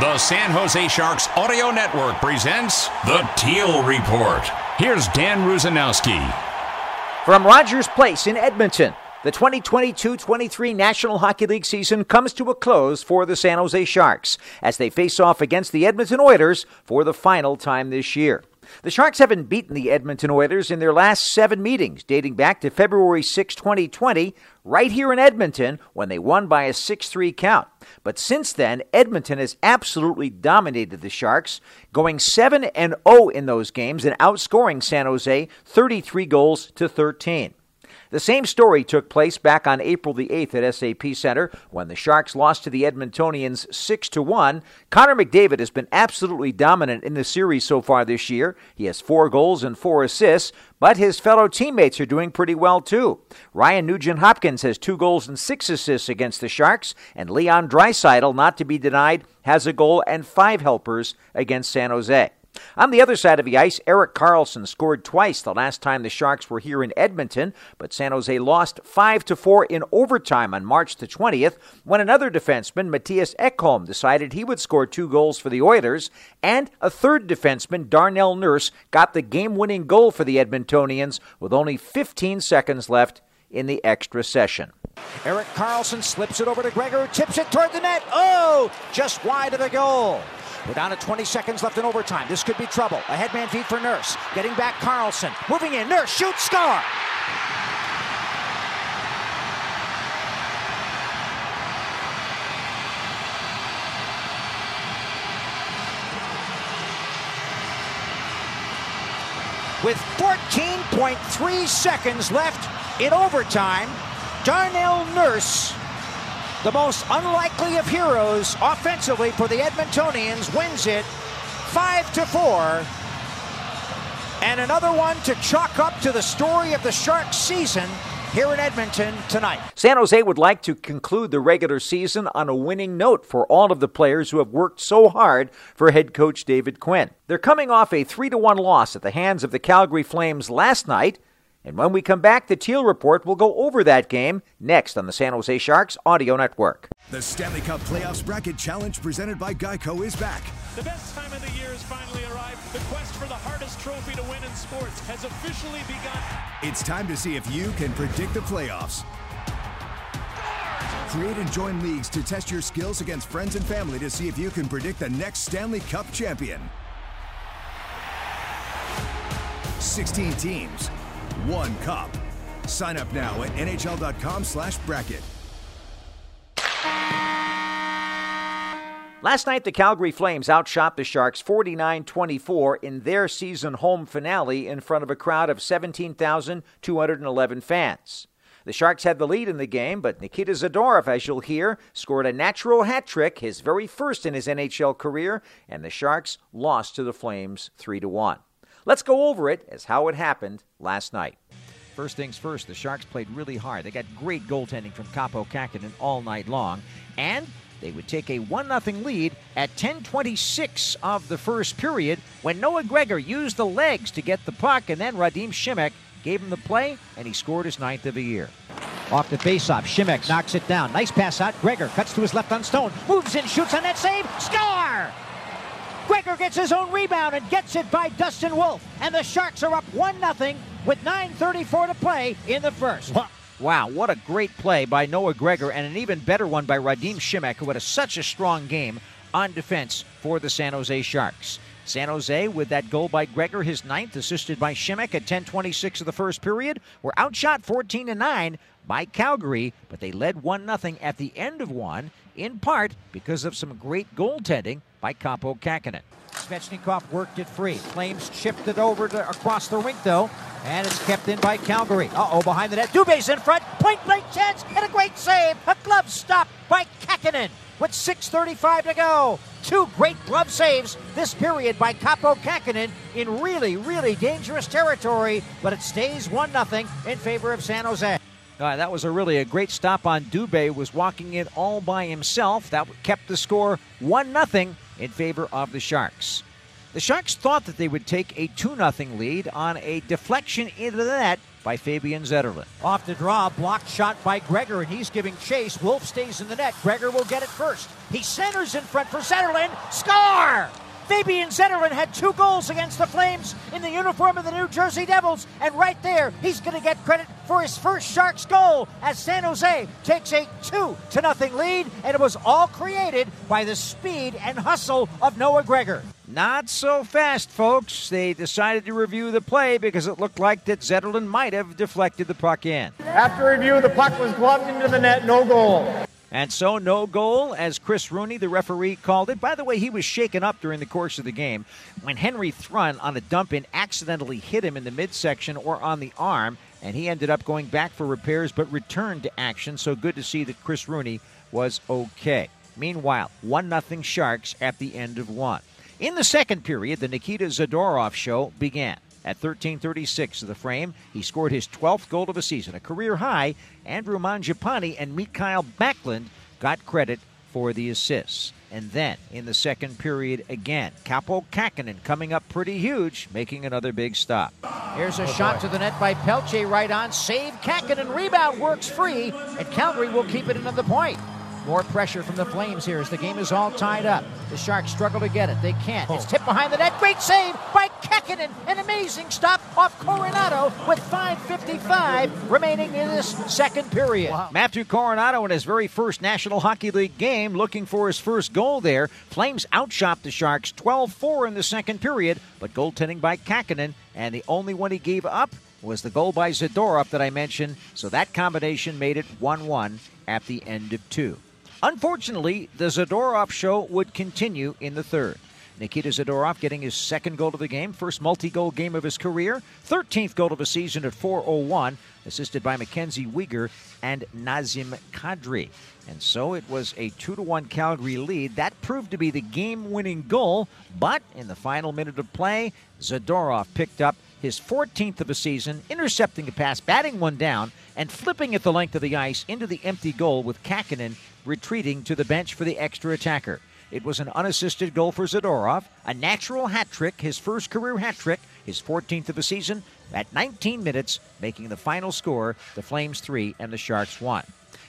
The San Jose Sharks Audio Network presents the Teal Report. Here's Dan Rusanowsky. From Rogers Place in Edmonton, the 2022 23 National Hockey League season comes to a close for the San Jose Sharks as they face off against the Edmonton Oilers for the final time this year. The Sharks haven't beaten the Edmonton Oilers in their last seven meetings, dating back to February 6, 2020, right here in Edmonton when they won by a 6 3 count. But since then, Edmonton has absolutely dominated the Sharks, going 7 and 0 in those games and outscoring San Jose 33 goals to 13. The same story took place back on April the 8th at SAP Center when the Sharks lost to the Edmontonians 6 to 1. Connor McDavid has been absolutely dominant in the series so far this year. He has 4 goals and 4 assists, but his fellow teammates are doing pretty well too. Ryan Nugent Hopkins has 2 goals and 6 assists against the Sharks, and Leon Draisaitl, not to be denied, has a goal and 5 helpers against San Jose. On the other side of the ice, Erik Karlsson scored twice the last time the Sharks were here in Edmonton, but San Jose lost 5 to 4 in overtime on March the 20th when another defenseman, Mattias Ekholm, decided he would score two goals for the Oilers, and a third defenseman, Darnell Nurse, got the game-winning goal for the Edmontonians with only 15 seconds left in the extra session. Erik Karlsson slips it over to Gregor, tips it toward the net. Oh, just wide of the goal. We're down to 20 seconds left in overtime. This could be trouble. A headman feed for Nurse. Getting back Karlsson. Moving in. Nurse shoots, score. With 14.3 seconds left in overtime, Darnell Nurse the most unlikely of heroes offensively for the Edmontonians, wins it 5 to 4. And another one to chalk up to the story of the Sharks season here in Edmonton tonight. San Jose would like to conclude the regular season on a winning note for all of the players who have worked so hard for head coach David Quinn. They're coming off a 3 to 1 loss at the hands of the Calgary Flames last night and when we come back, the Teal Report will go over that game next on the San Jose Sharks Audio Network. The Stanley Cup Playoffs Bracket Challenge presented by Geico is back. The best time of the year has finally arrived. The quest for the hardest trophy to win in sports has officially begun. It's time to see if you can predict the playoffs. Create and join leagues to test your skills against friends and family to see if you can predict the next Stanley Cup champion. 16 teams one cup. Sign up now at nhl.com slash bracket. Last night, the Calgary Flames outshot the Sharks 49 24 in their season home finale in front of a crowd of 17,211 fans. The Sharks had the lead in the game, but Nikita Zadorov, as you'll hear, scored a natural hat trick, his very first in his NHL career, and the Sharks lost to the Flames 3 1. Let's go over it as how it happened last night. First things first, the Sharks played really hard. They got great goaltending from Kaapo Kähkönen all night long, and they would take a 1 0 lead at 10:26 of the first period when Noah Gregor used the legs to get the puck, and then Radim Simek gave him the play, and he scored his ninth of the year. Off the faceoff, Simek knocks it down. Nice pass out. Gregor cuts to his left on Stone, moves in, shoots on that save! Gregor gets his own rebound and gets it by Dustin Wolf. And the Sharks are up 1 0 with 9.34 to play in the first. Wow, what a great play by Noah Gregor and an even better one by Radim Simek, who had such a strong game on defense for the San Jose Sharks. San Jose, with that goal by Gregor, his ninth, assisted by Simek at 10:26 of the first period, were outshot 14 to 9 by Calgary, but they led one 0 at the end of one, in part because of some great goaltending by Kaapo Kähkönen. Svechnikov worked it free. Flames chipped it over to, across the rink, though. And it's kept in by Calgary. Uh oh, behind the net. Dubé's in front. Point blank chance and a great save. A glove stop by Kahkonen with 6.35 to go. Two great glove saves this period by Kaapo Kahkonen in really, really dangerous territory, but it stays 1 0 in favor of San Jose. Uh, that was a really a great stop on Dubé. Was walking in all by himself. That kept the score one 0 in favor of the Sharks. The Sharks thought that they would take a 2 0 lead on a deflection into the net by Fabian Zetterlund. Off the draw, blocked shot by Gregor, and he's giving chase. Wolf stays in the net. Gregor will get it first. He centers in front for Zetterlund. Score! Fabian Zetterlund had two goals against the Flames in the uniform of the New Jersey Devils, and right there, he's going to get credit for his first Sharks goal as San Jose takes a two to nothing lead, and it was all created by the speed and hustle of Noah Gregor. Not so fast, folks. They decided to review the play because it looked like that Zetterlund might have deflected the puck in. After review, the puck was gloved into the net, no goal. And so, no goal, as Chris Rooney, the referee, called it. By the way, he was shaken up during the course of the game when Henry Thrun, on a dump in, accidentally hit him in the midsection or on the arm, and he ended up going back for repairs but returned to action. So, good to see that Chris Rooney was okay. Meanwhile, 1 0 Sharks at the end of one. In the second period, the Nikita Zadorov show began. At 13:36 of the frame, he scored his 12th goal of the season, a career high. Andrew Mangiapane and Mikael Backlund got credit for the assists. And then in the second period again, Kaapo Kahkonen coming up pretty huge, making another big stop. Here's a oh shot boy. to the net by Pelche right on. Save Kahkonen, rebound works free, and Calgary will keep it another point. More pressure from the Flames here as the game is all tied up. The Sharks struggle to get it. They can't. It's oh. tipped behind the net. Great save by Kahkonen. An amazing stop off Coronato with 5.55 remaining in this second period. Wow. Matthew Coronato in his very first National Hockey League game looking for his first goal there. Flames outshot the Sharks 12 4 in the second period, but goaltending by Kahkonen, and the only one he gave up was the goal by Zadorov that I mentioned. So that combination made it 1 1 at the end of two. Unfortunately, the Zadorov show would continue in the third. Nikita Zadorov getting his second goal of the game, first multi goal game of his career, 13th goal of the season at 401, assisted by Mackenzie Weegar and Nazem Kadri. And so it was a 2 to 1 Calgary lead. That proved to be the game winning goal, but in the final minute of play, Zadorov picked up his 14th of the season, intercepting a pass, batting one down, and flipping it the length of the ice into the empty goal with Kahkonen retreating to the bench for the extra attacker. It was an unassisted goal for Zadorov, a natural hat trick, his first career hat trick, his 14th of the season, at 19 minutes, making the final score the Flames 3 and the Sharks 1.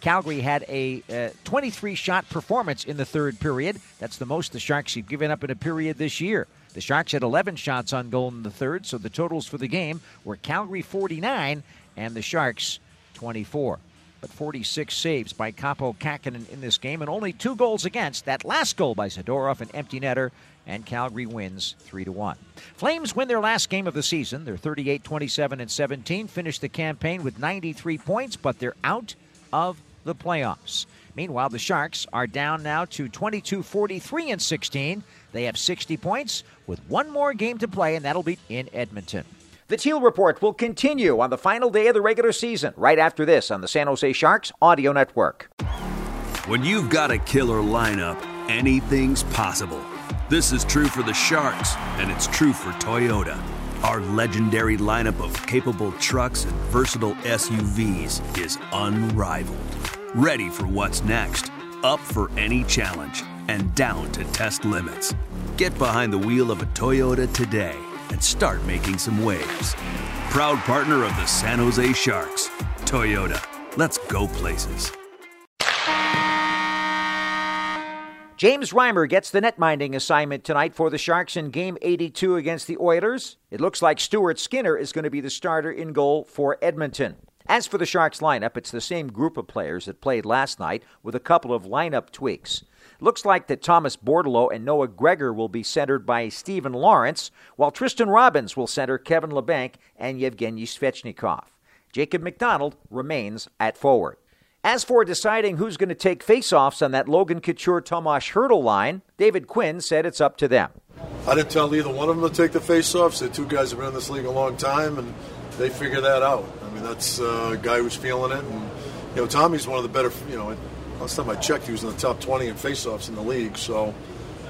Calgary had a uh, 23 shot performance in the third period. That's the most the Sharks have given up in a period this year. The Sharks had 11 shots on goal in the third, so the totals for the game were Calgary 49 and the Sharks 24 but 46 saves by Kaapo Kahkonen in this game, and only two goals against. That last goal by Zadorov, an empty netter, and Calgary wins 3 to 1. Flames win their last game of the season. They're 38 27 and 17, finished the campaign with 93 points, but they're out of the playoffs. Meanwhile, the Sharks are down now to 22 43 and 16. They have 60 points with one more game to play, and that'll be in Edmonton. The Teal Report will continue on the final day of the regular season, right after this on the San Jose Sharks Audio Network. When you've got a killer lineup, anything's possible. This is true for the Sharks, and it's true for Toyota. Our legendary lineup of capable trucks and versatile SUVs is unrivaled. Ready for what's next, up for any challenge, and down to test limits. Get behind the wheel of a Toyota today and start making some waves. Proud partner of the San Jose Sharks, Toyota. Let's go places. James Reimer gets the net minding assignment tonight for the Sharks in Game 82 against the Oilers. It looks like Stuart Skinner is going to be the starter in goal for Edmonton. As for the Sharks lineup, it's the same group of players that played last night with a couple of lineup tweaks. Looks like that Thomas Bordeleau and Noah Gregor will be centered by Steven Lorentz, while Tristen Robins will center Kevin Labanc and Yevgeny Svechnikov. Jacob MacDonald remains at forward. As for deciding who's going to take faceoffs on that Logan Couture Tomas Hertl line, David Quinn said it's up to them. I didn't tell either one of them to take the faceoffs. They're two guys have been in this league a long time, and they figure that out. I mean, that's uh, a guy who's feeling it, and you know, Tommy's one of the better. You know, last time I checked, he was in the top 20 in faceoffs in the league. So,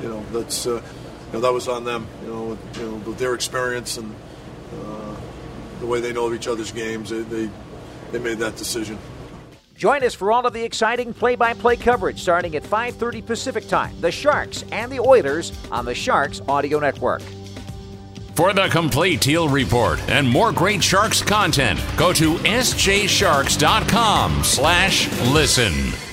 you know, that's uh, you know that was on them. You know, with, you know, with their experience and uh, the way they know of each other's games, they, they they made that decision. Join us for all of the exciting play-by-play coverage starting at 5:30 Pacific Time. The Sharks and the Oilers on the Sharks Audio Network. For the complete Teal Report and more great Sharks content, go to sjsharks.com slash listen.